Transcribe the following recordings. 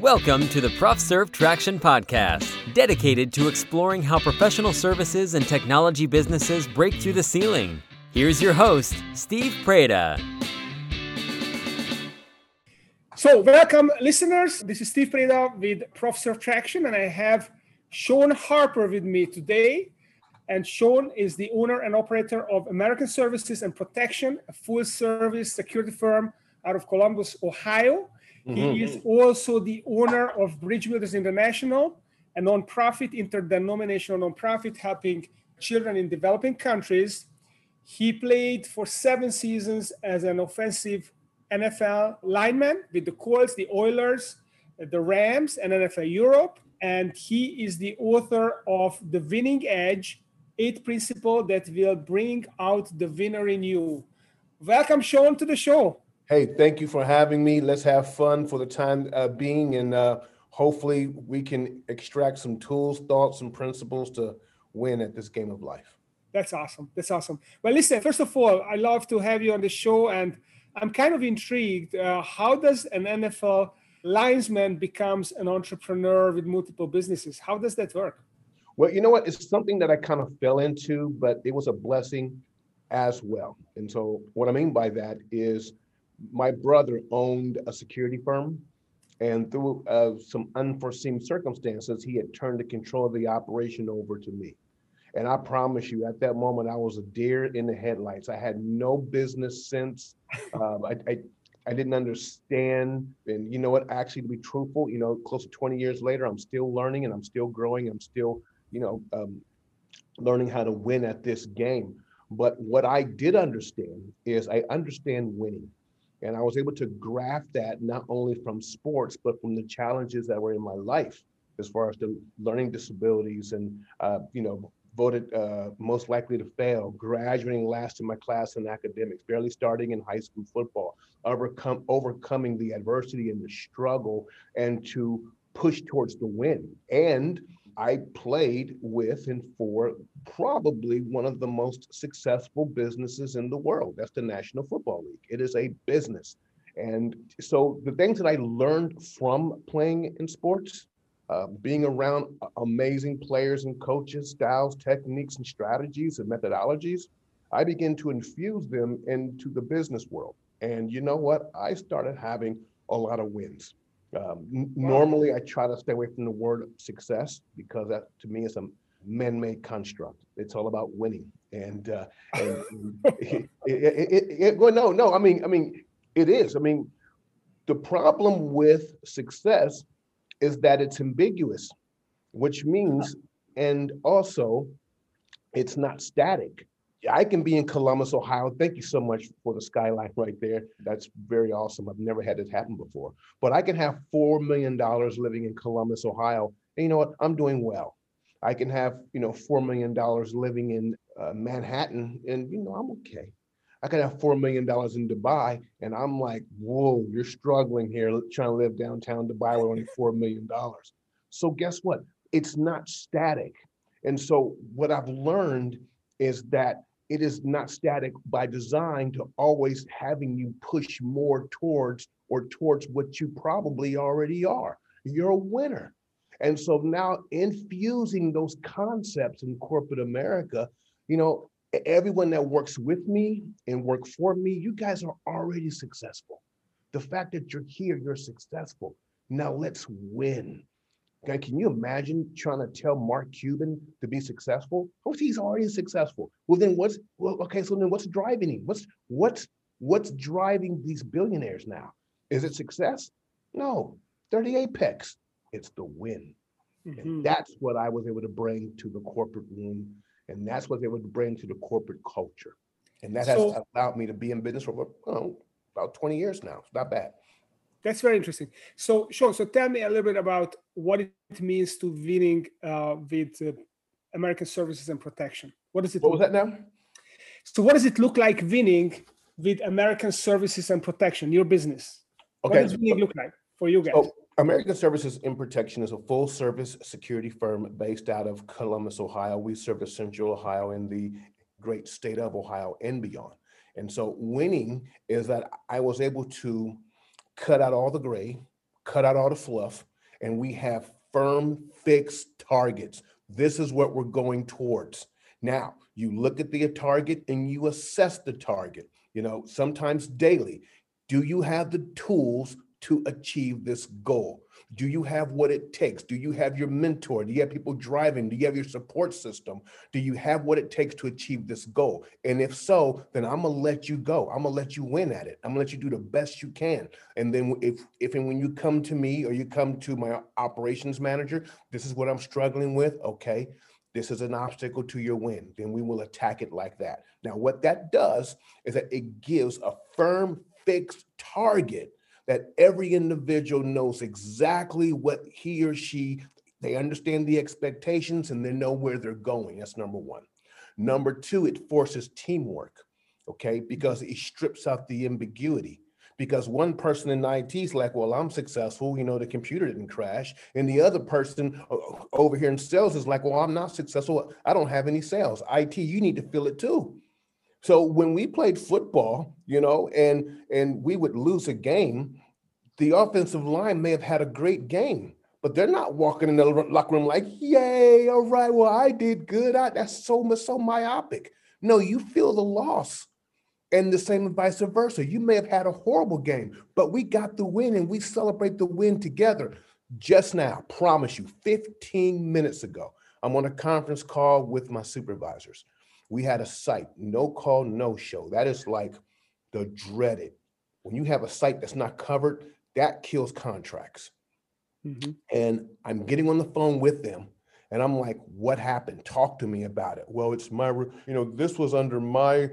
Welcome to the ProfServe Traction Podcast, dedicated to exploring how professional services and technology businesses break through the ceiling. Here's your host, Steve Preda. So, welcome, listeners. This is Steve Preda with ProfServe Traction, and I have Sean Harper with me today. And Sean is the owner and operator of American Services and Protection, a full service security firm out of Columbus, Ohio. Mm-hmm. He is also the owner of Bridge Builders International, a nonprofit, interdenominational nonprofit helping children in developing countries. He played for seven seasons as an offensive NFL lineman with the Colts, the Oilers, the Rams, and NFL Europe. And he is the author of The Winning Edge Eight Principles That Will Bring Out the Winner in You. Welcome, Sean, to the show. Hey, thank you for having me. Let's have fun for the time uh, being, and uh, hopefully, we can extract some tools, thoughts, and principles to win at this game of life. That's awesome. That's awesome. Well, listen, first of all, I love to have you on the show, and I'm kind of intrigued. Uh, how does an NFL linesman becomes an entrepreneur with multiple businesses? How does that work? Well, you know what? It's something that I kind of fell into, but it was a blessing as well. And so, what I mean by that is my brother owned a security firm, and through uh, some unforeseen circumstances, he had turned the control of the operation over to me. And I promise you, at that moment, I was a deer in the headlights. I had no business sense. Um, I, I, I didn't understand. And you know what? Actually, to be truthful, you know, close to 20 years later, I'm still learning and I'm still growing. I'm still, you know, um, learning how to win at this game. But what I did understand is I understand winning. And I was able to graft that not only from sports, but from the challenges that were in my life, as far as the learning disabilities and, uh, you know, voted uh, most likely to fail, graduating last in my class in academics, barely starting in high school football, overcome, overcoming the adversity and the struggle, and to push towards the win. And I played with and for probably one of the most successful businesses in the world. That's the National Football League. It is a business. And so the things that I learned from playing in sports, uh, being around amazing players and coaches, styles, techniques, and strategies and methodologies, I began to infuse them into the business world. And you know what? I started having a lot of wins. Um, n- normally, I try to stay away from the word success because that to me is a man-made construct. It's all about winning, and, uh, and it, it, it, it, well, no, no. I mean, I mean, it is. I mean, the problem with success is that it's ambiguous, which means, and also, it's not static. I can be in Columbus, Ohio. Thank you so much for the skyline right there. That's very awesome. I've never had this happen before. But I can have $4 million living in Columbus, Ohio. And you know what? I'm doing well. I can have, you know, $4 million living in uh, Manhattan and, you know, I'm okay. I can have $4 million in Dubai and I'm like, whoa, you're struggling here trying to live downtown Dubai with only $4 million. So guess what? It's not static. And so what I've learned is that it is not static by design to always having you push more towards or towards what you probably already are. You're a winner. And so now infusing those concepts in corporate America, you know, everyone that works with me and work for me, you guys are already successful. The fact that you're here, you're successful. Now let's win. Okay, can you imagine trying to tell Mark Cuban to be successful? Oh, he's already successful. Well, then what's well, okay, so then what's driving him? What's what's what's driving these billionaires now? Is it success? No, they're the apex. It's the win. Mm-hmm. And that's what I was able to bring to the corporate room. And that's what they would bring to the corporate culture. And that so, has allowed me to be in business for about 20 years now. It's not bad. That's very interesting. So, Sean, so tell me a little bit about what it means to winning uh, with uh, American Services and Protection. What does it? What was that now? So, what does it look like winning with American Services and Protection, your business? Okay. What does winning look like for you guys? American Services and Protection is a full service security firm based out of Columbus, Ohio. We serve service Central Ohio and the great state of Ohio and beyond. And so, winning is that I was able to cut out all the gray, cut out all the fluff, and we have firm, fixed targets. This is what we're going towards. Now, you look at the target and you assess the target, you know, sometimes daily. Do you have the tools to achieve this goal? Do you have what it takes? Do you have your mentor? Do you have people driving? Do you have your support system? Do you have what it takes to achieve this goal? And if so, then I'm gonna let you go. I'm gonna let you win at it. I'm gonna let you do the best you can. And then if if and when you come to me or you come to my operations manager, this is what I'm struggling with. Okay, this is an obstacle to your win. Then we will attack it like that. Now, what that does is that it gives a firm, fixed target that every individual knows exactly what he or she they understand the expectations and they know where they're going that's number one number two it forces teamwork okay because it strips out the ambiguity because one person in IT is like, well, I'm successful, you know, the computer didn't crash. And the other person over here in sales is like, well, I'm not successful. I don't have any sales. IT, you need to feel it too. So when we played football, you know, and and we would lose a game, the offensive line may have had a great game, but they're not walking in the locker room like, "Yay, all right, well, I did good." I, that's so so myopic. No, you feel the loss, and the same vice versa. You may have had a horrible game, but we got the win, and we celebrate the win together. Just now, promise you, 15 minutes ago, I'm on a conference call with my supervisors. We had a site, no call, no show. That is like the dreaded. When you have a site that's not covered, that kills contracts. Mm-hmm. And I'm getting on the phone with them and I'm like, what happened? Talk to me about it. Well, it's my, you know, this was under my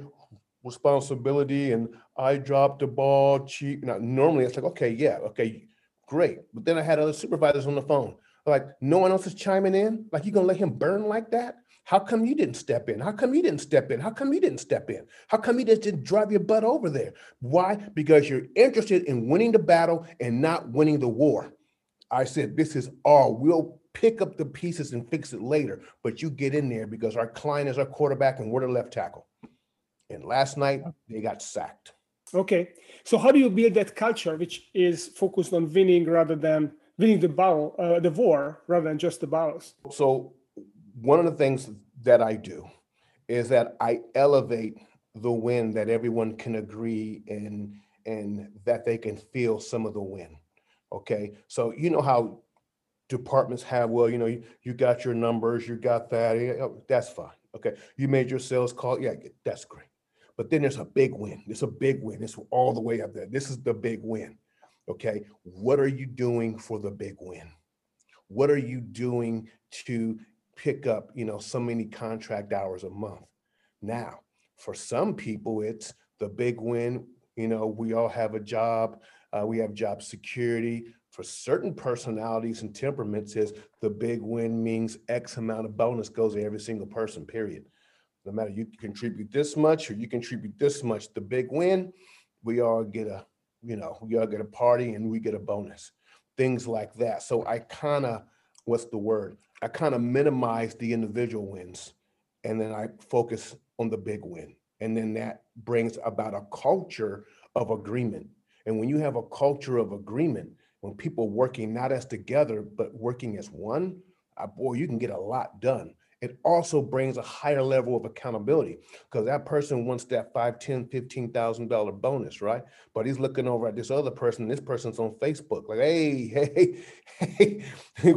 responsibility and I dropped the ball cheap. Now, normally it's like, okay, yeah, okay, great. But then I had other supervisors on the phone. Like, no one else is chiming in? Like, you gonna let him burn like that? How come you didn't step in? How come you didn't step in? How come you didn't step in? How come you didn't drive your butt over there? Why? Because you're interested in winning the battle and not winning the war. I said, this is all. We'll pick up the pieces and fix it later, but you get in there because our client is our quarterback and we're the left tackle. And last night they got sacked. Okay. So how do you build that culture which is focused on winning rather than winning the battle, uh, the war rather than just the battles? So one of the things that I do is that I elevate the win that everyone can agree and and that they can feel some of the win. Okay, so you know how departments have well, you know, you, you got your numbers, you got that, yeah, that's fine. Okay, you made your sales call, yeah, that's great. But then there's a big win. There's a big win. It's all the way up there. This is the big win. Okay, what are you doing for the big win? What are you doing to pick up, you know, so many contract hours a month. Now, for some people, it's the big win. You know, we all have a job. Uh, we have job security. For certain personalities and temperaments, is the big win means X amount of bonus goes to every single person. Period. No matter you contribute this much or you contribute this much, the big win, we all get a, you know, we all get a party and we get a bonus. Things like that. So I kind of, what's the word? I kind of minimize the individual wins and then I focus on the big win. And then that brings about a culture of agreement. And when you have a culture of agreement, when people working not as together, but working as one, uh, boy, you can get a lot done. It also brings a higher level of accountability because that person wants that five, ten, fifteen thousand dollar bonus, right? But he's looking over at this other person. This person's on Facebook, like, hey, hey, hey,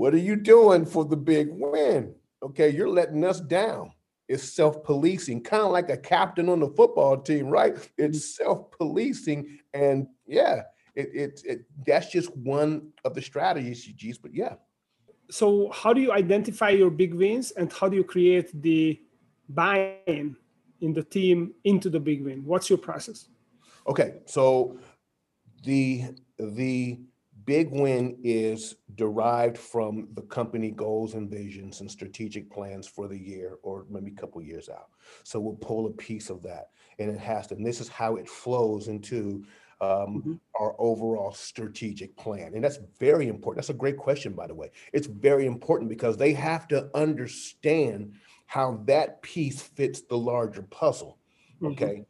what are you doing for the big win? Okay, you're letting us down. It's self policing, kind of like a captain on the football team, right? It's mm-hmm. self policing. And yeah, it, it, it, that's just one of the strategies but yeah. So, how do you identify your big wins and how do you create the buy in in the team into the big win? What's your process? Okay, so the the big win is derived from the company goals and visions and strategic plans for the year or maybe a couple years out. So we'll pull a piece of that and it has to, and this is how it flows into um, mm-hmm. our overall strategic plan. And that's very important. That's a great question, by the way. It's very important because they have to understand how that piece fits the larger puzzle. Mm-hmm. Okay. Mm-hmm.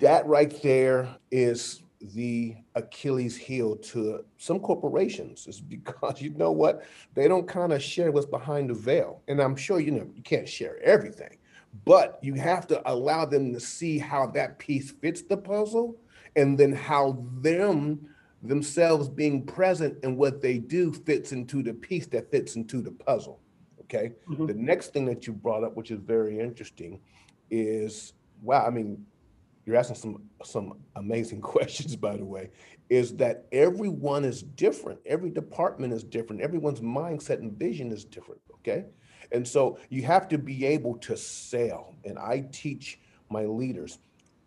That right there is the Achilles heel to some corporations is because you know what? They don't kind of share what's behind the veil. And I'm sure you know you can't share everything, but you have to allow them to see how that piece fits the puzzle and then how them themselves being present in what they do fits into the piece that fits into the puzzle. Okay. Mm-hmm. The next thing that you brought up, which is very interesting, is wow, I mean, you're asking some some amazing questions by the way is that everyone is different every department is different everyone's mindset and vision is different okay and so you have to be able to sell and i teach my leaders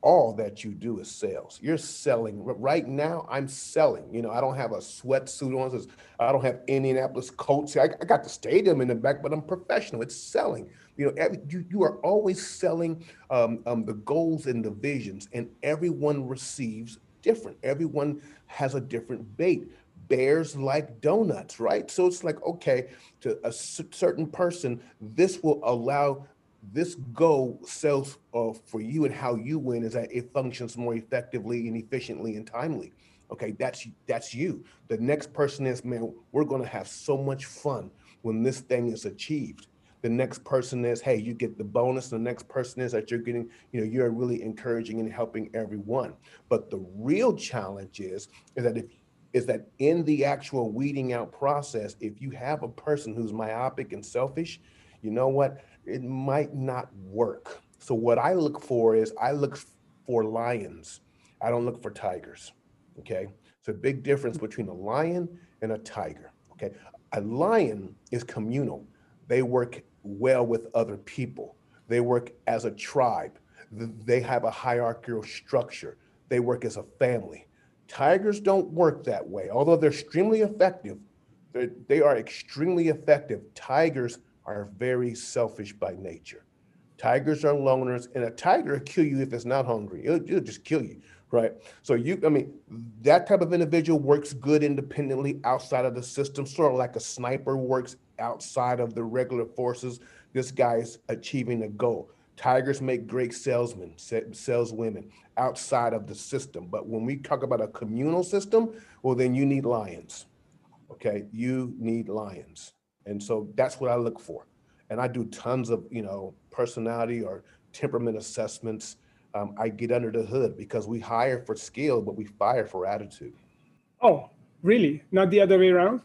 all that you do is sales. You're selling. Right now, I'm selling. You know, I don't have a sweatsuit on. I don't have Indianapolis Colts. I, I got the stadium in the back, but I'm professional. It's selling. You know, every, you, you are always selling um, um, the goals and the visions, and everyone receives different. Everyone has a different bait. Bears like donuts, right? So it's like, okay, to a certain person, this will allow this goal sells uh, for you and how you win is that it functions more effectively and efficiently and timely. Okay, that's that's you. The next person is, man, we're gonna have so much fun when this thing is achieved. The next person is, hey, you get the bonus. The next person is that you're getting, you know, you're really encouraging and helping everyone. But the real challenge is, is that if is that in the actual weeding out process, if you have a person who's myopic and selfish, you know what? it might not work. So what I look for is I look for lions. I don't look for tigers. Okay. It's a big difference between a lion and a tiger. Okay. A lion is communal. They work well with other people. They work as a tribe. They have a hierarchical structure. They work as a family. Tigers don't work that way. Although they're extremely effective, they're, they are extremely effective. Tigers are very selfish by nature. Tigers are loners, and a tiger will kill you if it's not hungry. It'll, it'll, just kill you, right? So you, I mean, that type of individual works good independently outside of the system, sort of like a sniper works outside of the regular forces. This guy is achieving a goal. Tigers make great salesmen, saleswomen outside of the system. But when we talk about a communal system, well, then you need lions. Okay, you need lions. And so that's what I look for. And I do tons of, you know, personality or temperament assessments. Um, I get under the hood because we hire for skill, but we fire for attitude. Oh, really? Not the other way around?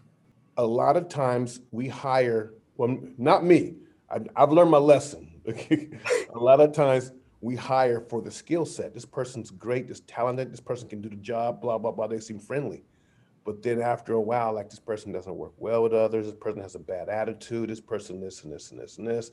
A lot of times we hire, well, not me. I, I've learned my lesson. a lot of times we hire for the skill set. This person's great, this talented, this person can do the job, blah, blah, blah. They seem friendly. But then after a while, like this person doesn't work well with others, this person has a bad attitude, this person this and this and this and this.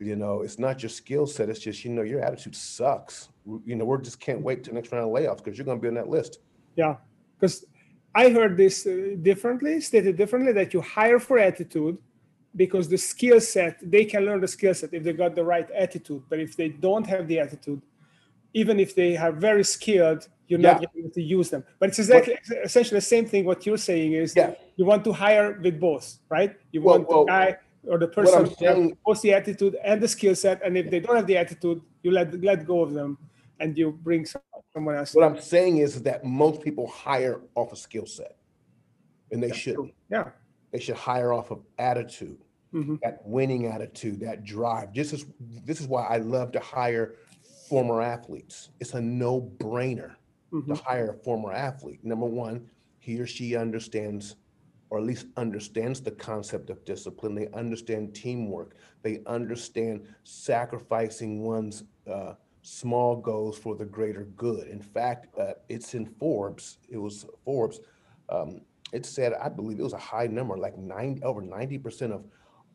You know, it's not your skill set, it's just, you know, your attitude sucks. You know, we just can't wait to next round of layoffs because you're going to be on that list. Yeah. Because I heard this uh, differently, stated differently, that you hire for attitude because the skill set, they can learn the skill set if they got the right attitude. But if they don't have the attitude, even if they are very skilled, you're yeah. not able to use them. But it's exactly but, essentially the same thing. What you're saying is yeah. you want to hire with both, right? You well, want well, the guy or the person saying, has the attitude and the skill set, and if they don't have the attitude, you let let go of them and you bring someone else. What I'm saying is that most people hire off a skill set, and they That's shouldn't. True. Yeah, they should hire off of attitude, mm-hmm. that winning attitude, that drive. This is this is why I love to hire former athletes. It's a no brainer mm-hmm. to hire a former athlete. Number one, he or she understands, or at least understands the concept of discipline. They understand teamwork. They understand sacrificing one's uh, small goals for the greater good. In fact, uh, it's in Forbes. It was Forbes. Um, it said, I believe it was a high number, like 90, over 90% of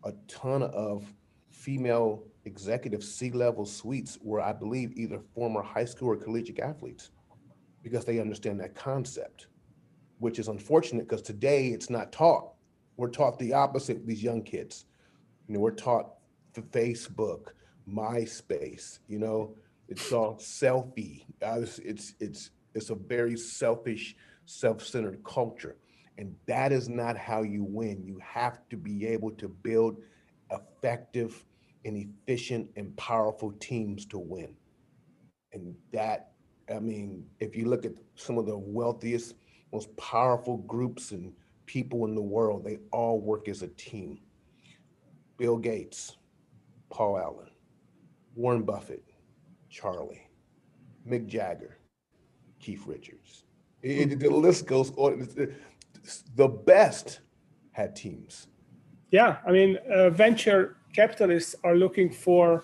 a ton of female executive C-level suites were, I believe, either former high school or collegiate athletes because they understand that concept, which is unfortunate because today it's not taught. We're taught the opposite, with these young kids. You know, we're taught Facebook, MySpace, you know, it's all selfie. Uh, it's, it's, it's, it's a very selfish, self-centered culture. And that is not how you win. You have to be able to build effective and efficient and powerful teams to win. And that I mean, if you look at some of the wealthiest, most powerful groups and people in the world, they all work as a team. Bill Gates, Paul Allen, Warren Buffett, Charlie, Mick Jagger, Keith Richards. It, the list goes on. The best had teams. Yeah, I mean, uh, venture capitalists are looking for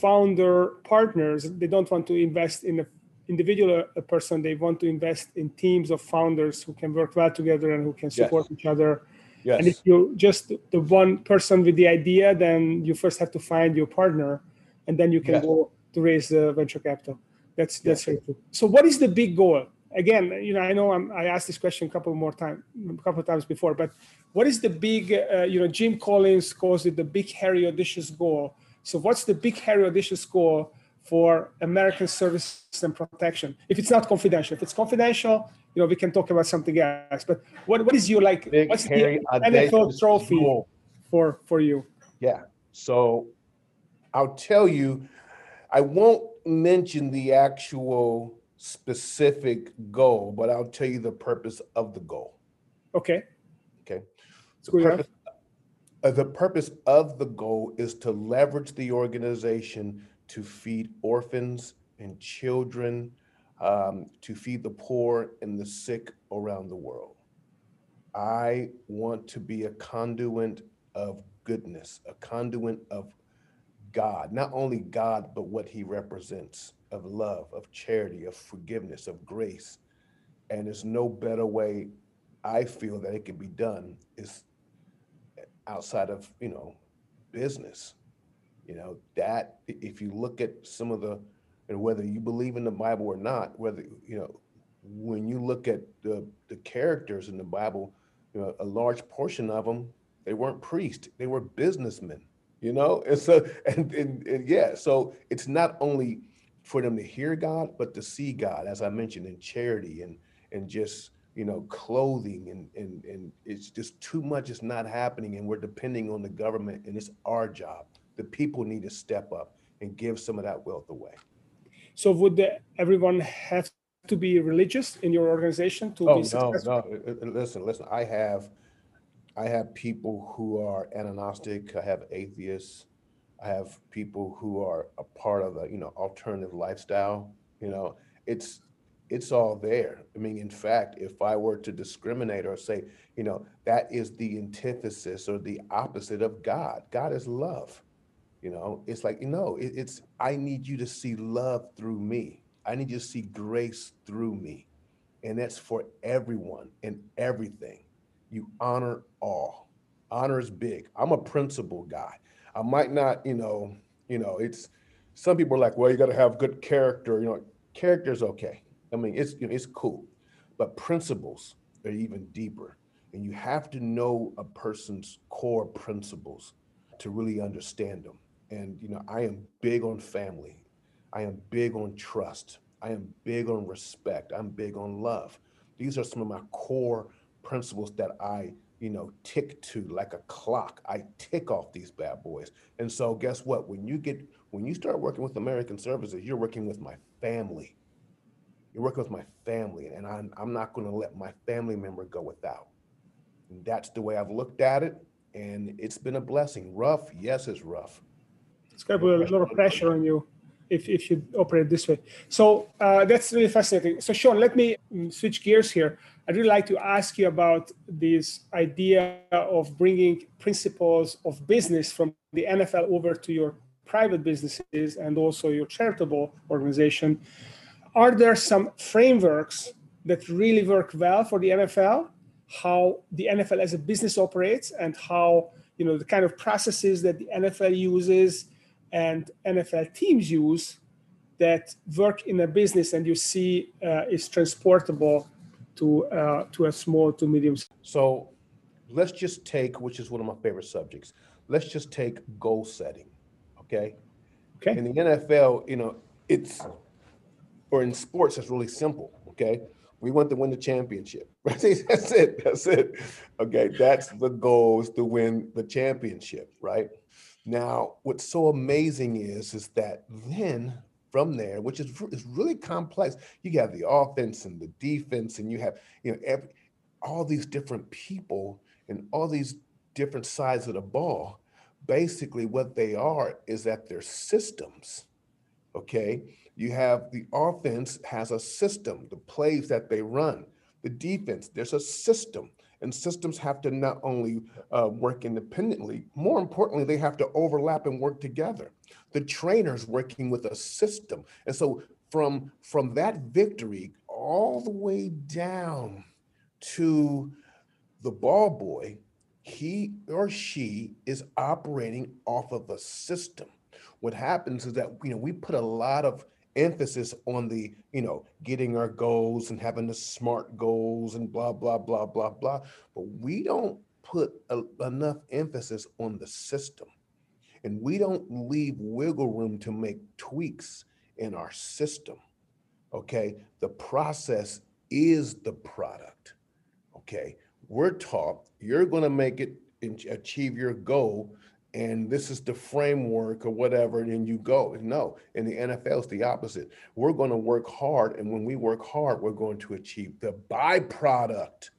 founder partners. They don't want to invest in a individual a person they want to invest in teams of founders who can work well together and who can support yes. each other yes. and if you're just the one person with the idea then you first have to find your partner and then you can yes. go to raise the venture capital that's that's very true so what is the big goal again you know i know I'm, i asked this question a couple more times a couple of times before but what is the big uh, you know jim collins calls it the big hairy audacious goal so what's the big hairy audacious goal for American service and protection. If it's not confidential, if it's confidential, you know, we can talk about something else. But what, what is your like? Big, what's the NFL trophy goal. for for you? Yeah. So I'll tell you, I won't mention the actual specific goal, but I'll tell you the purpose of the goal. Okay. Okay. Purpose, uh, the purpose of the goal is to leverage the organization to feed orphans and children, um, to feed the poor and the sick around the world. I want to be a conduit of goodness, a conduit of God, not only God, but what he represents of love, of charity, of forgiveness, of grace. And there's no better way I feel that it can be done is outside of, you know, business. You know, that if you look at some of the, and whether you believe in the Bible or not, whether, you know, when you look at the, the characters in the Bible, you know, a large portion of them, they weren't priests, they were businessmen, you know? And so, and, and, and yeah, so it's not only for them to hear God, but to see God, as I mentioned, in charity and, and just, you know, clothing and, and, and it's just too much is not happening and we're depending on the government and it's our job the people need to step up and give some of that wealth away. So would the, everyone have to be religious in your organization to oh, be successful? No, no. Listen, listen. I have, I have people who are agnostic. I have atheists. I have people who are a part of a you know alternative lifestyle. You know, it's it's all there. I mean, in fact, if I were to discriminate or say, you know, that is the antithesis or the opposite of God. God is love. You know, it's like, you know, it, it's, I need you to see love through me. I need you to see grace through me. And that's for everyone and everything. You honor all. Honor is big. I'm a principle guy. I might not, you know, you know, it's some people are like, well, you got to have good character. You know, character's okay. I mean, it's you know, it's cool, but principles are even deeper, and you have to know a person's core principles to really understand them. And, you know, I am big on family. I am big on trust. I am big on respect. I'm big on love. These are some of my core principles that I, you know, tick to like a clock. I tick off these bad boys. And so guess what? When you get when you start working with American Services, you're working with my family. You're working with my family, and I'm, I'm not going to let my family member go without. And that's the way I've looked at it, and it's been a blessing. Rough, yes, it's rough. It's going to put a lot of pressure on you if, if you operate this way. So uh, that's really fascinating. So Sean, let me mm, switch gears here. I'd really like to ask you about this idea of bringing principles of business from the NFL over to your private businesses and also your charitable organization. Are there some frameworks that really work well for the NFL? How the NFL as a business operates and how you know the kind of processes that the NFL uses and NFL teams use that work in a business and you see uh, is transportable to uh, to a small to medium. So let's just take, which is one of my favorite subjects. Let's just take goal setting. Okay. Okay. In the NFL, you know, it's or in sports, it's really simple. Okay. We want to win the championship. Right? That's it. That's it. Okay. That's the goal is to win the championship, right? Now, what's so amazing is, is that then from there, which is, is really complex. You have the offense and the defense, and you have you know every, all these different people and all these different sides of the ball. Basically, what they are is that they're systems. Okay, you have the offense has a system, the plays that they run. The defense, there's a system and systems have to not only uh, work independently, more importantly, they have to overlap and work together. The trainer's working with a system. And so from, from that victory all the way down to the ball boy, he or she is operating off of a system. What happens is that you know we put a lot of emphasis on the, you know, getting our goals and having the smart goals and blah, blah, blah, blah, blah. But we don't put a, enough emphasis on the system. And we don't leave wiggle room to make tweaks in our system. Okay. The process is the product. Okay. We're taught you're going to make it achieve your goal and this is the framework or whatever, and you go. No, in the NFL, it's the opposite. We're going to work hard, and when we work hard, we're going to achieve the byproduct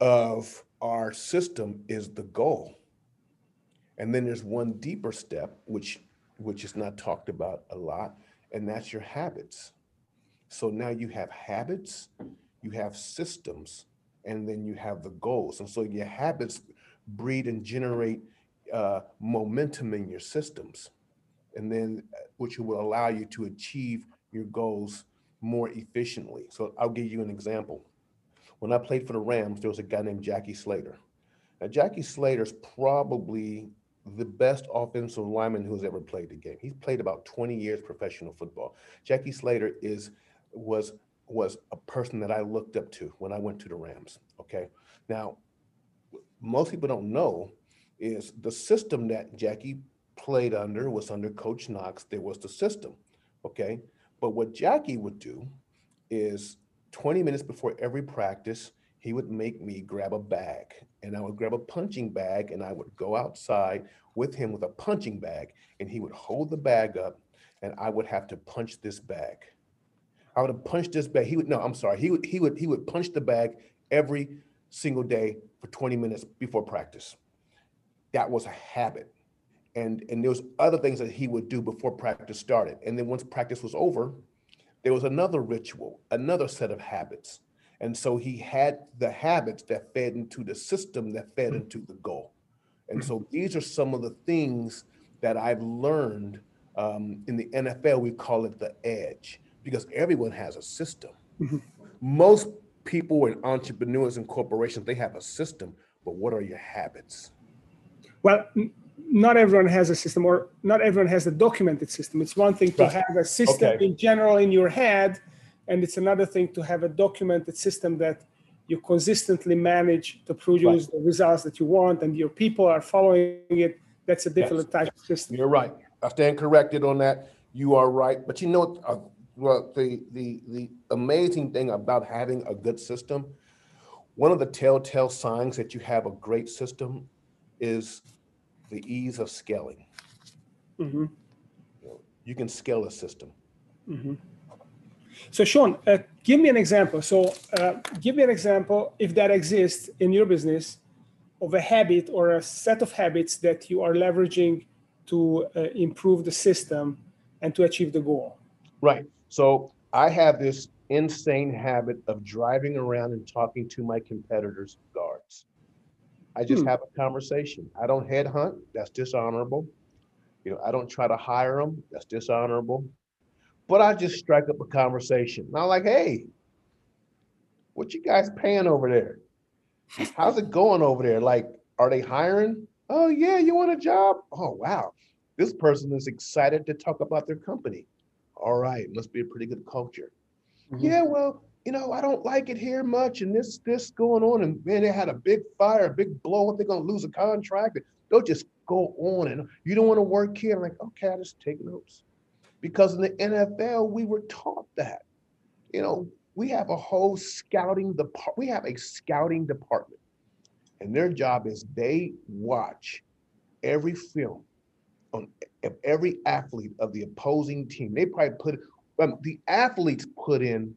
of our system is the goal. And then there's one deeper step, which which is not talked about a lot, and that's your habits. So now you have habits, you have systems, and then you have the goals. And so your habits breed and generate uh, momentum in your systems, and then uh, which will allow you to achieve your goals more efficiently. So I'll give you an example. When I played for the Rams, there was a guy named Jackie Slater. Now, Jackie Slater's probably the best offensive lineman who's ever played the game. He's played about 20 years professional football. Jackie Slater is was was a person that I looked up to when I went to the Rams. Okay. Now, most people don't know is the system that Jackie played under was under Coach Knox. There was the system, okay? But what Jackie would do is 20 minutes before every practice, he would make me grab a bag and I would grab a punching bag and I would go outside with him with a punching bag and he would hold the bag up and I would have to punch this bag. I would have punched this bag. He would no, I'm sorry. He would he would he would punch the bag every single day for 20 minutes before practice that was a habit. And, and there was other things that he would do before practice started. And then once practice was over, there was another ritual, another set of habits. And so he had the habits that fed into the system that fed into the goal. And so these are some of the things that I've learned um, in the NFL. We call it the edge because everyone has a system. Mm-hmm. Most people and entrepreneurs and corporations, they have a system, but what are your habits? Well not everyone has a system or not everyone has a documented system it's one thing to right. have a system okay. in general in your head and it's another thing to have a documented system that you consistently manage to produce right. the results that you want and your people are following it that's a different yes. type of system you're right i stand corrected on that you are right but you know uh, well the the the amazing thing about having a good system one of the telltale signs that you have a great system is the ease of scaling. Mm-hmm. You, know, you, can scale a system. Mm-hmm. So, Sean, uh, give me an example. So, uh, give me an example if that exists in your business of a habit or a set of habits that you are leveraging to uh, improve the system and to achieve the goal. Right. So, I have this insane habit of driving around and talking to my competitors' guards. I just hmm. have a conversation. I don't headhunt. That's dishonorable. You know, I don't try to hire them. That's dishonorable. But I just strike up a conversation. And I'm like, hey, what you guys paying over there? How's it going over there? Like, are they hiring? Oh yeah, you want a job? Oh wow, this person is excited to talk about their company. All right, must be a pretty good culture. Mm-hmm. Yeah, well, you know, I don't like it here much, and this this going on, and man, they had a big fire, a big blow up. They're gonna lose a contract. They'll just go on, and you don't want to work here. I'm like, okay, I just take notes, because in the NFL we were taught that. You know, we have a whole scouting department. We have a scouting department, and their job is they watch every film on every athlete of the opposing team. They probably put um, the athletes put in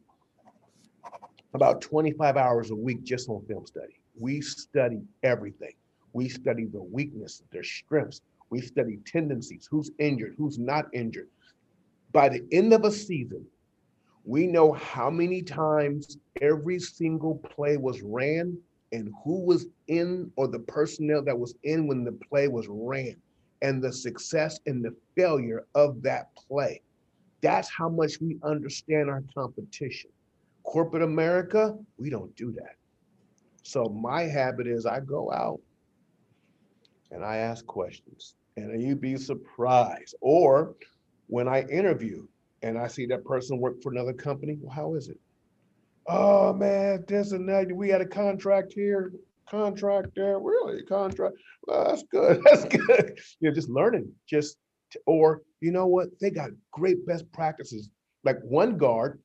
about 25 hours a week just on film study. We study everything. We study the weakness, their strengths. We study tendencies, who's injured, who's not injured. By the end of a season, we know how many times every single play was ran and who was in or the personnel that was in when the play was ran and the success and the failure of that play. That's how much we understand our competition. Corporate America, we don't do that. So my habit is I go out and I ask questions and you'd be surprised. Or when I interview and I see that person work for another company, well, how is it? Oh man, this and that. We had a contract here, contract there. Really, contract. Well, that's good. That's good. You know, just learning. Just or you know what? They got great best practices. Like one guard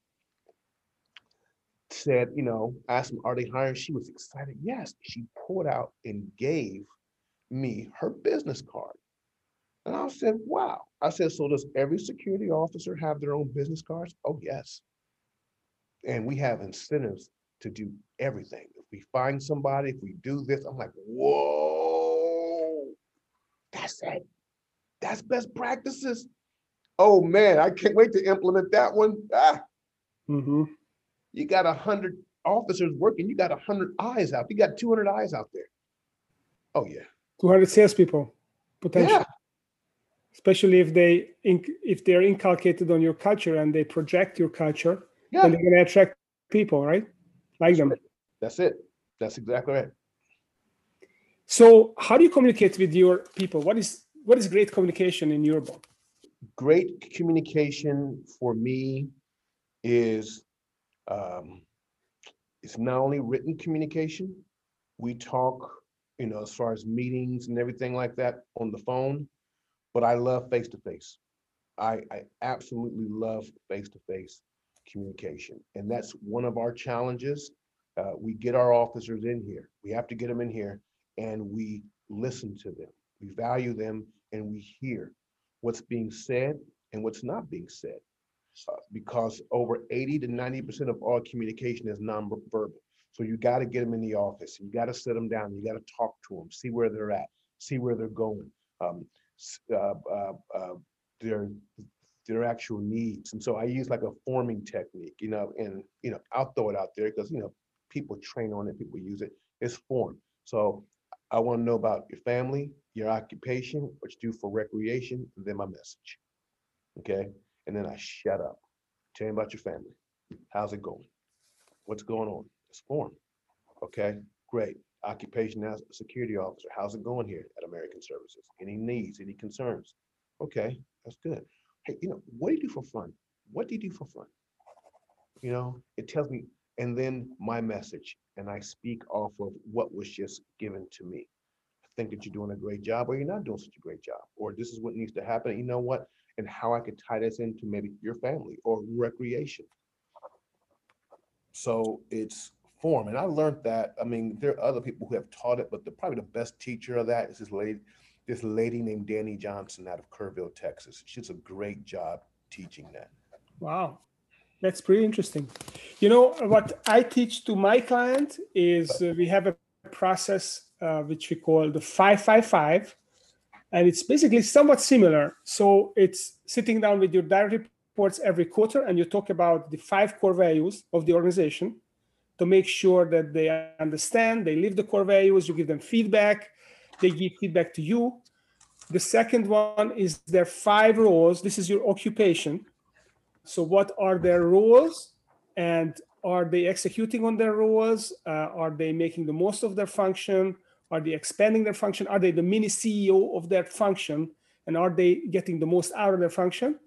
said, you know, asked them, are they hiring? She was excited. Yes. She pulled out and gave me her business card. And I said, wow. I said, so does every security officer have their own business cards? Oh, yes. And we have incentives to do everything. If we find somebody, if we do this, I'm like, whoa, that's it. That's best practices. Oh man, I can't wait to implement that one. Ah. Mm-hmm. You got a hundred officers working. You got a hundred eyes out. You got 200 eyes out there. Oh yeah. 200 salespeople potentially. Yeah. Especially if they if they're inculcated on your culture and they project your culture, yeah. then they're going to attract people, right? Like That's them. Right. That's it. That's exactly right. So, how do you communicate with your people? What is what is great communication in your book? Great communication for me is um, it's not only written communication. We talk, you know, as far as meetings and everything like that on the phone, but I love face to face. I, I absolutely love face to face communication. And that's one of our challenges. Uh, we get our officers in here. We have to get them in here and we listen to them. We value them and we hear what's being said and what's not being said. Because over 80 to 90% of all communication is nonverbal. So you got to get them in the office. You got to sit them down. You got to talk to them, see where they're at, see where they're going, um, uh, uh, uh, their their actual needs. And so I use like a forming technique, you know, and you know I'll throw it out there because you know people train on it, people use it. It's form. So I want to know about your family, your occupation, what you do for recreation, and then my message. Okay and then I shut up. Tell me about your family. How's it going? What's going on? It's form. Okay, great. Occupation as security officer. How's it going here at American Services? Any needs, any concerns? Okay, that's good. Hey, you know, what do you do for fun? What do you do for fun? You know, it tells me, and then my message, and I speak off of what was just given to me. I think that you're doing a great job, or you're not doing such a great job, or this is what needs to happen. You know what? And how I could tie this into maybe your family or recreation. So it's form. And I learned that. I mean, there are other people who have taught it, but the probably the best teacher of that is this lady, this lady named Danny Johnson out of Kerrville, Texas. She does a great job teaching that. Wow. That's pretty interesting. You know, what I teach to my client is uh, we have a process uh, which we call the 555 and it's basically somewhat similar. So it's sitting down with your direct reports every quarter, and you talk about the five core values of the organization to make sure that they understand, they live the core values, you give them feedback, they give feedback to you. The second one is their five roles. This is your occupation. So, what are their roles? And are they executing on their roles? Uh, are they making the most of their function? Are they expanding their function? Are they the mini CEO of that function? And are they getting the most out of their function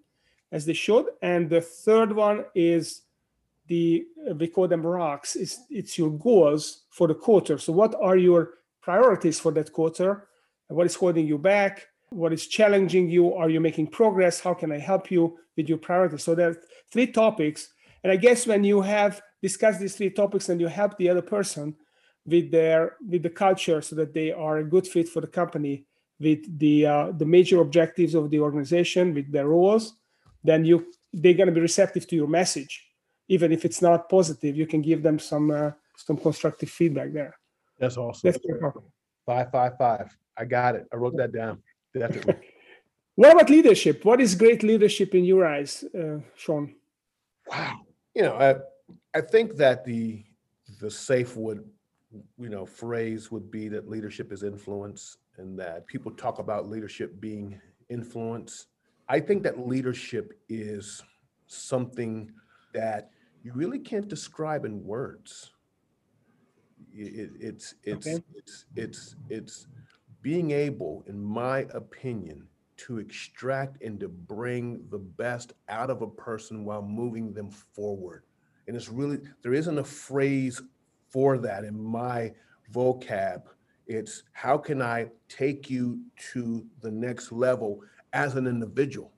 as they should? And the third one is the, we call them rocks. It's, it's your goals for the quarter. So, what are your priorities for that quarter? What is holding you back? What is challenging you? Are you making progress? How can I help you with your priorities? So, there are three topics. And I guess when you have discussed these three topics and you help the other person, with their with the culture so that they are a good fit for the company with the uh, the major objectives of the organization, with their roles, then you they're going to be receptive to your message, even if it's not positive. You can give them some uh, some constructive feedback there. That's awesome. That's five five five. I got it. I wrote that down. Definitely. what about leadership? What is great leadership in your eyes, uh, Sean? Wow. You know, I, I think that the the safe would you know phrase would be that leadership is influence and that people talk about leadership being influence. I think that leadership is something that you really can't describe in words. It, it's it's, okay. it's it's it's being able in my opinion to extract and to bring the best out of a person while moving them forward. And it's really there isn't a phrase for that in my vocab. It's how can I take you to the next level as an individual,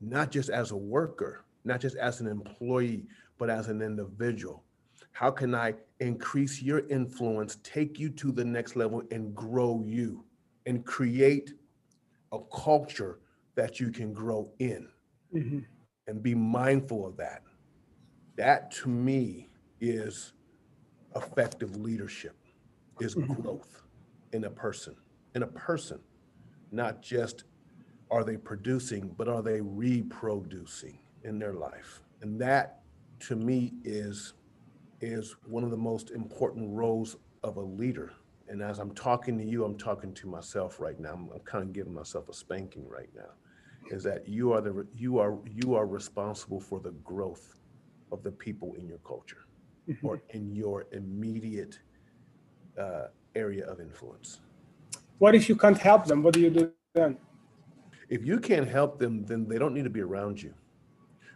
not just as a worker, not just as an employee, but as an individual. How can I increase your influence, take you to the next level, and grow you and create a culture that you can grow in mm-hmm. and be mindful of that? That to me is effective leadership is mm-hmm. growth in a person, in a person, not just are they producing, but are they reproducing in their life? And that to me is is one of the most important roles of a leader. And as I'm talking to you, I'm talking to myself right now. I'm, I'm kind of giving myself a spanking right now. Is that you are the you are you are responsible for the growth of the people in your culture mm-hmm. or in your immediate uh, area of influence. What if you can't help them? What do you do then? If you can't help them, then they don't need to be around you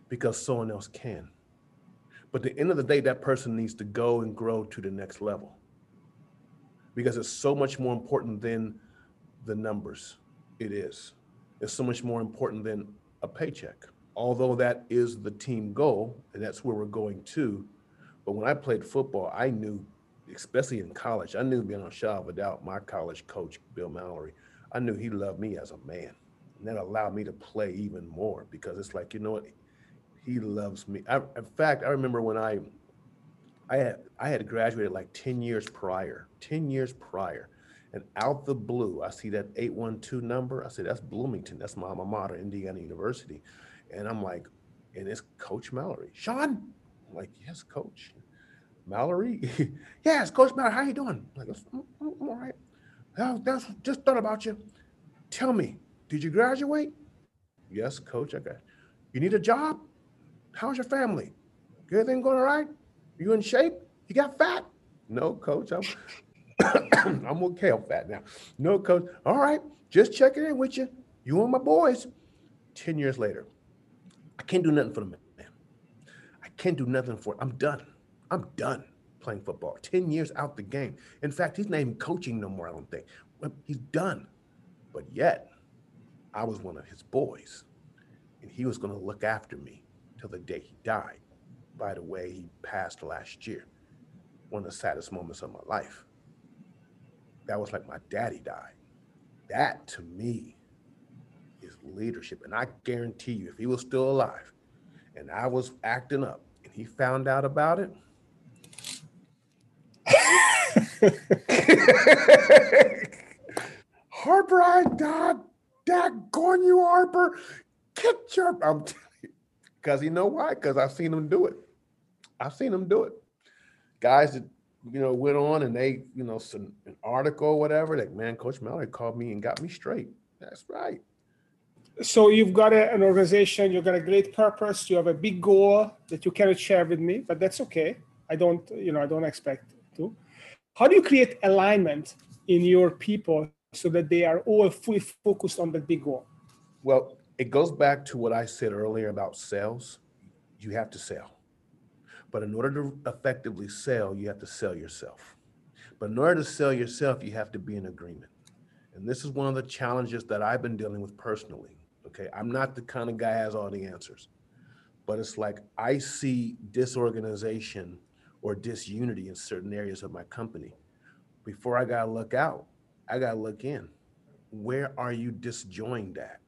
because someone else can. But at the end of the day, that person needs to go and grow to the next level because it's so much more important than the numbers. It is. It's so much more important than a paycheck. Although that is the team goal and that's where we're going to, but when I played football, I knew, especially in college, I knew beyond a shadow of a doubt, my college coach, Bill Mallory, I knew he loved me as a man. And that allowed me to play even more because it's like, you know what? He loves me. I, in fact, I remember when I I had I had graduated like 10 years prior, 10 years prior. And out the blue, I see that 812 number. I said, that's Bloomington. That's my alma mater, Indiana University. And I'm like, and it's Coach Mallory. Sean, I'm like, yes, coach. Mallory? yes, Coach Mallory, how you doing? I'm like, I'm, I'm all right. That's just thought about you. Tell me, did you graduate? Yes, coach, I got You need a job? How's your family? Everything going all right? You in shape? You got fat? No, coach, I'm I'm okay. I'm fat now. No, coach. All right, just checking in with you. You and my boys. 10 years later, I can't do nothing for them can't do nothing for it. I'm done. I'm done playing football. 10 years out the game. In fact, he's not even coaching no more, I don't think. He's done. But yet, I was one of his boys, and he was going to look after me till the day he died. By the way, he passed last year. One of the saddest moments of my life. That was like my daddy died. That to me is leadership. And I guarantee you, if he was still alive and I was acting up, and he found out about it. Harper, I died. Daggone you, Harper. Get your. I'm telling you. because you know why? Because I've seen him do it. I've seen him do it. Guys that you know went on and they you know an article or whatever. Like man, Coach Mallory called me and got me straight. That's right so you've got a, an organization you've got a great purpose you have a big goal that you cannot share with me but that's okay. I don't you know i don't expect to. How do you create alignment in your people so that they are all fully focused on the big goal? Well it goes back to what i said earlier about sales. You have to sell. But in order to effectively sell you have to sell yourself. But in order to sell yourself you have to be in agreement. And this is one of the challenges that i've been dealing with personally Okay. I'm not the kind of guy has all the answers, but it's like I see disorganization or disunity in certain areas of my company. Before I got to look out, I got to look in. where are you disjoined at?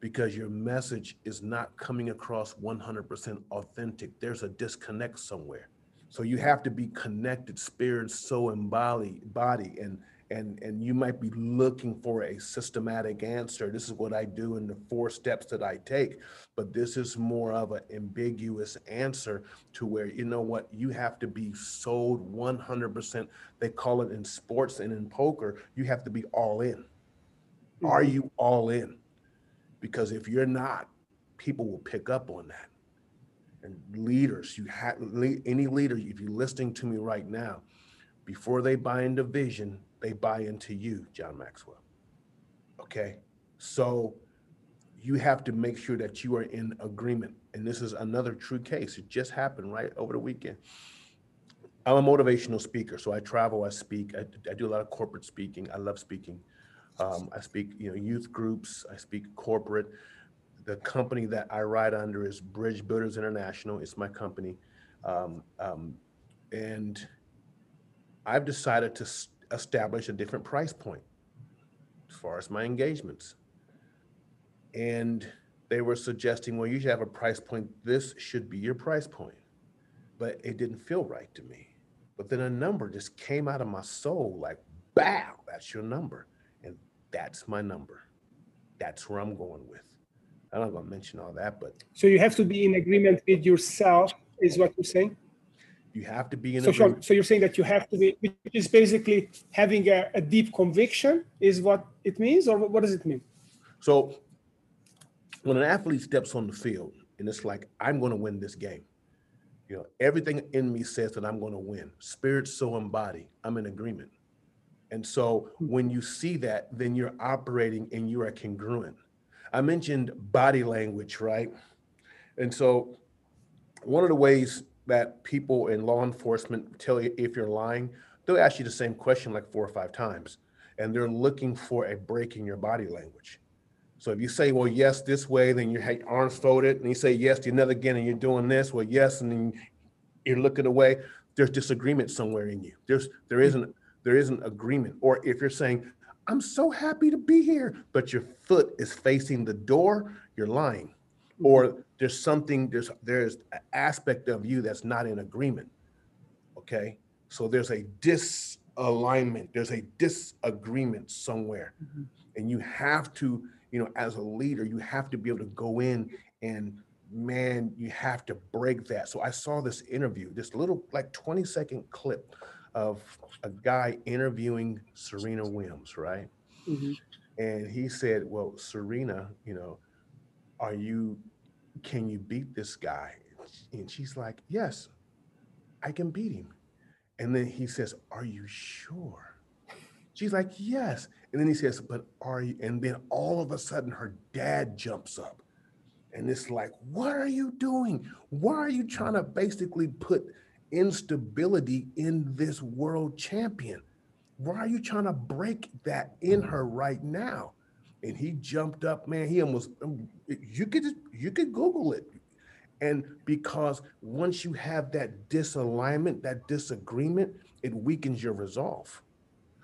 Because your message is not coming across 100% authentic. There's a disconnect somewhere. So you have to be connected, spirit, soul, and body, body, and and and you might be looking for a systematic answer. This is what I do in the four steps that I take, but this is more of an ambiguous answer to where you know what you have to be sold 100%. They call it in sports and in poker, you have to be all in. Are mm-hmm. you all in? Because if you're not, people will pick up on that and leaders, you have any leader, if you're listening to me right now, before they buy into vision, they buy into you, John Maxwell. Okay. So you have to make sure that you are in agreement. And this is another true case. It just happened right over the weekend. I'm a motivational speaker, so I travel, I speak, I, I do a lot of corporate speaking. I love speaking. Um, I speak, you know, youth groups. I speak corporate the company that I ride under is Bridge Builders International. It's my company. Um, um, and I've decided to establish a different price point as far as my engagements. And they were suggesting, well, you should have a price point. This should be your price point. But it didn't feel right to me. But then a number just came out of my soul like, bow, that's your number. And that's my number. That's where I'm going with. I'm not going to mention all that, but so you have to be in agreement with yourself, is what you're saying. You have to be in so, agreement. So you're saying that you have to be, which is basically having a, a deep conviction, is what it means, or what does it mean? So when an athlete steps on the field and it's like, I'm going to win this game, you know, everything in me says that I'm going to win. Spirit, soul, and body. I'm in agreement. And so when you see that, then you're operating and you are congruent. I mentioned body language, right? And so one of the ways that people in law enforcement tell you if you're lying, they'll ask you the same question like four or five times. And they're looking for a break in your body language. So if you say, well, yes, this way, then your arms folded, and you say yes to another again, and you're doing this, well, yes, and then you're looking away, there's disagreement somewhere in you. There's there isn't there isn't agreement. Or if you're saying, I'm so happy to be here, but your foot is facing the door, you're lying. Or there's something, there's there's an aspect of you that's not in agreement. Okay. So there's a disalignment, there's a disagreement somewhere. Mm-hmm. And you have to, you know, as a leader, you have to be able to go in and man, you have to break that. So I saw this interview, this little like 20 second clip of a guy interviewing Serena Williams, right? Mm-hmm. And he said, Well, Serena, you know, are you, can you beat this guy? And she's like, Yes, I can beat him. And then he says, Are you sure? She's like, Yes. And then he says, But are you? And then all of a sudden, her dad jumps up. And it's like, What are you doing? Why are you trying to basically put instability in this world champion. Why are you trying to break that in her right now? And he jumped up, man. He almost you could you could Google it. And because once you have that disalignment, that disagreement, it weakens your resolve.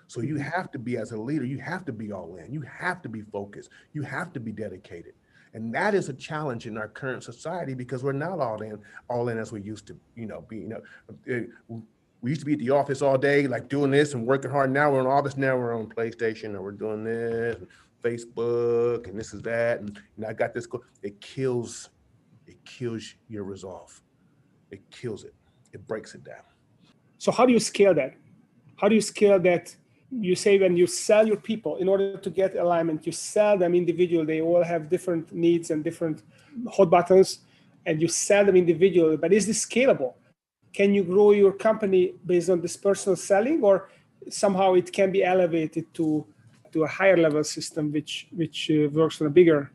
So you have to be as a leader, you have to be all in. You have to be focused. You have to be dedicated. And that is a challenge in our current society because we're not all in, all in as we used to, you know, be, you know, uh, we used to be at the office all day, like doing this and working hard. Now we're in office. Now we're on PlayStation or we're doing this, Facebook, and this is that. And, and I got this. It kills, it kills your resolve. It kills it. It breaks it down. So how do you scale that? How do you scale that you say when you sell your people in order to get alignment you sell them individual they all have different needs and different hot buttons and you sell them individually but is this scalable can you grow your company based on this personal selling or somehow it can be elevated to to a higher level system which which uh, works on a bigger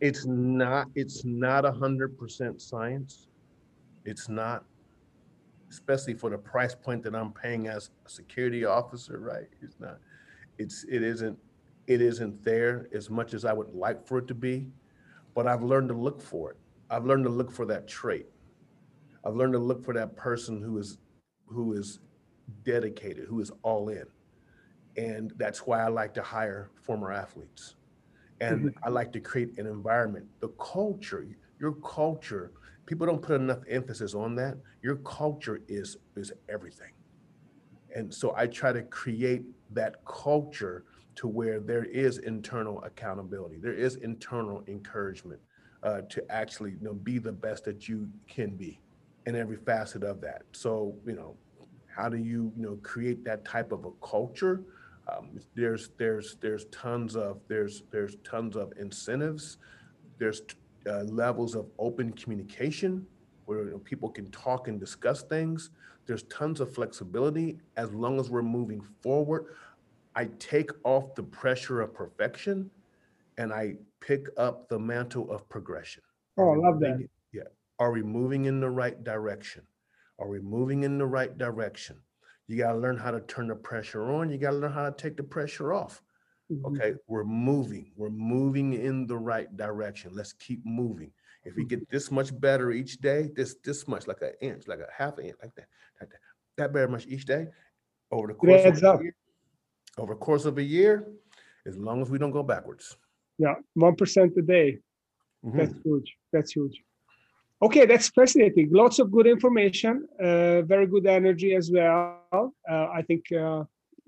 it's not it's not a hundred percent science it's not especially for the price point that I'm paying as a security officer, right? It's not, it's, it isn't, it isn't there as much as I would like for it to be, but I've learned to look for it. I've learned to look for that trait. I've learned to look for that person who is, who is dedicated, who is all in. And that's why I like to hire former athletes. And mm-hmm. I like to create an environment. The culture, your culture, people don't put enough emphasis on that. Your culture is is everything. And so I try to create that culture to where there is internal accountability, there is internal encouragement uh, to actually you know, be the best that you can be in every facet of that. So, you know, how do you, you know, create that type of a culture? Um, there's there's there's tons of there's there's tons of incentives. There's uh, levels of open communication where you know, people can talk and discuss things. There's tons of flexibility as long as we're moving forward. I take off the pressure of perfection and I pick up the mantle of progression. Oh, I love that. Yeah. Are we moving in the right direction? Are we moving in the right direction? You got to learn how to turn the pressure on. You got to learn how to take the pressure off. Mm-hmm. Okay. We're moving. We're moving in the right direction. Let's keep moving. If we get this much better each day, this this much, like an inch, like a half an inch, like that, like that, that very much each day, over the course of a year, over the course of a year, as long as we don't go backwards. Yeah, one percent a day. Mm-hmm. That's huge. That's huge. Okay, that's fascinating. Lots of good information, uh, very good energy as well. Uh, I think uh,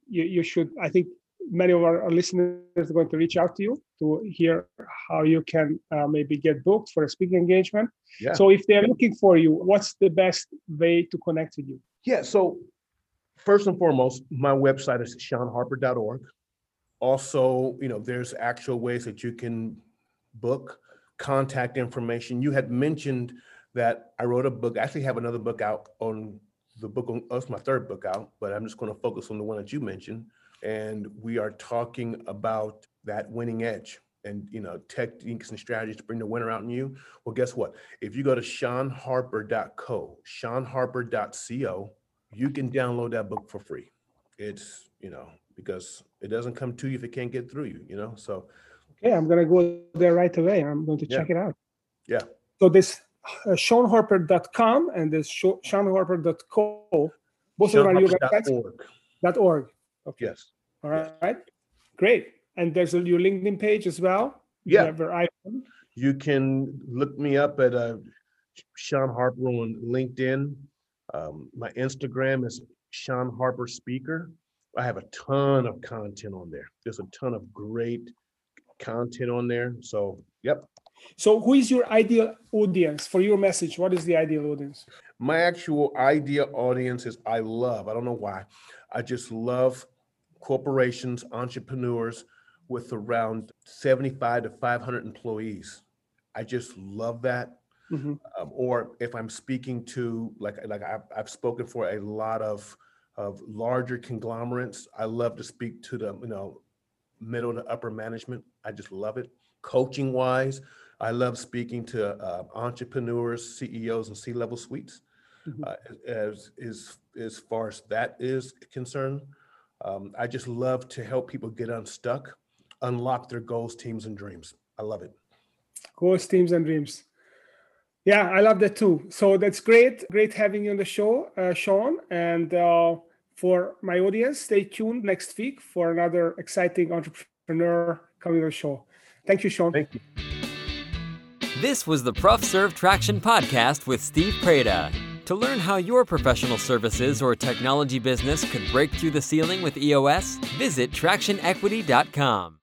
you, you should. I think many of our, listeners are going to reach out to you to hear how you can uh, maybe get booked for a speaking engagement. Yeah. So if they're looking for you, what's the best way to connect with you? Yeah. So first and foremost, my website is seanharper.org. Also, you know, there's actual ways that you can book contact information. You had mentioned that I wrote a book. I actually have another book out on the book on that's my third book out, but I'm just going to focus on the one that you mentioned. And we are talking about that winning edge and you know techniques and strategies to bring the winner out in you. Well, guess what? If you go to seanharper.co, seanharper.co, you can download that book for free. It's you know because it doesn't come to you if it can't get through you, you know? So, okay, I'm going to go there right away. I'm going to check yeah. it out. Yeah. So, this uh, SeanHarper.com and this SeanHarper.co, both of them are your websites? Org. Dot org. Okay. Yes. All right. Yes. Great. And there's a, your LinkedIn page as well. Yeah. You can look me up at uh, Sean Harper on LinkedIn. Um, my Instagram is Sean Harper Speaker. I have a ton of content on there. There's a ton of great content on there. So, yep. So, who is your ideal audience for your message? What is the ideal audience? My actual ideal audience is I love, I don't know why, I just love corporations, entrepreneurs with around 75 to 500 employees. I just love that. Mm-hmm. Um, or if I'm speaking to, like, like I've, I've spoken for a lot of of larger conglomerates. I love to speak to the, you know, middle to upper management. I just love it. Coaching wise, I love speaking to uh, entrepreneurs, CEOs, and C-level suites. Mm-hmm. Uh, as as as far as that is concerned, um, I just love to help people get unstuck, unlock their goals, teams, and dreams. I love it. Goals, teams, and dreams. Yeah, I love that too. So that's great. Great having you on the show, uh, Sean. And uh, for my audience, stay tuned next week for another exciting entrepreneur coming on the show. Thank you, Sean. Thank you. This was the ProfServe Traction Podcast with Steve Preda. To learn how your professional services or technology business could break through the ceiling with EOS, visit tractionequity.com.